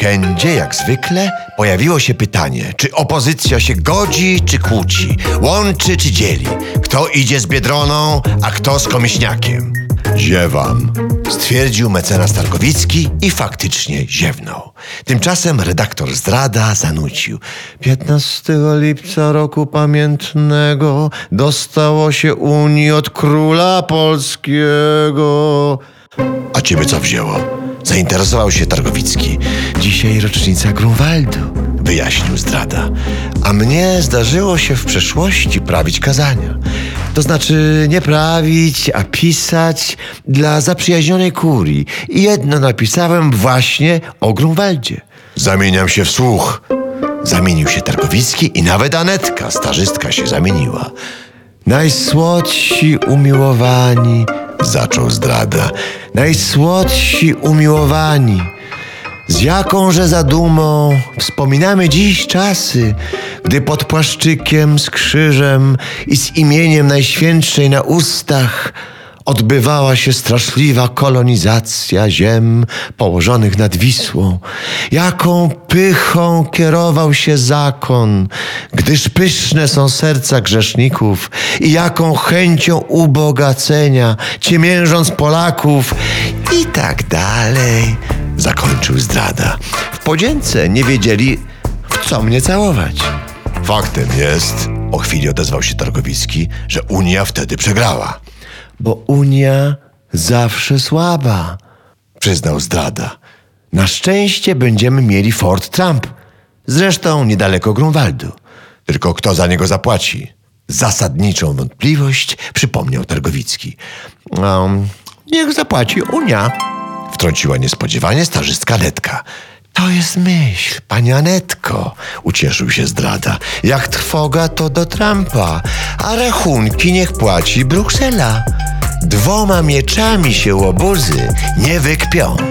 weekendzie, jak zwykle, pojawiło się pytanie, czy opozycja się godzi, czy kłóci, łączy, czy dzieli, kto idzie z Biedroną, a kto z Komieśniakiem. Ziewam, stwierdził mecenas Targowicki i faktycznie ziewnął. Tymczasem redaktor zdrada zanucił. 15 lipca roku pamiętnego dostało się Unii od króla polskiego. A ciebie co wzięło? Zainteresował się Targowicki. Dzisiaj rocznica Grunwaldu, wyjaśnił zdrada. A mnie zdarzyło się w przeszłości prawić kazania. To znaczy nie prawić, a pisać dla zaprzyjaźnionej kurii. I jedno napisałem właśnie o Grunwaldzie. Zamieniam się w słuch. Zamienił się Targowicki i nawet Anetka, starzystka, się zamieniła. Najsłodsi umiłowani, zaczął zdrada. Najsłodsi umiłowani. Z jakąże zadumą wspominamy dziś czasy, gdy pod płaszczykiem z krzyżem i z imieniem Najświętszej na ustach odbywała się straszliwa kolonizacja ziem położonych nad Wisłą. Jaką pychą kierował się zakon, gdyż pyszne są serca grzeszników i jaką chęcią ubogacenia, ciemiężąc Polaków i tak dalej, zakończył zdrada. W podzięce nie wiedzieli, w co mnie całować. Faktem jest, o chwili odezwał się Targowicki, że Unia wtedy przegrała. Bo Unia zawsze słaba, przyznał zdrada. Na szczęście będziemy mieli Fort Trump. Zresztą niedaleko Grunwaldu. Tylko kto za niego zapłaci? Zasadniczą wątpliwość przypomniał Targowicki. Um, niech zapłaci Unia, wtrąciła niespodziewanie starzystka Letka. To jest myśl, pani Anetko, ucieszył się zdrada. Jak trwoga, to do Trumpa, a rachunki niech płaci Bruksela. Dwoma mieczami się łobuzy nie wykpią.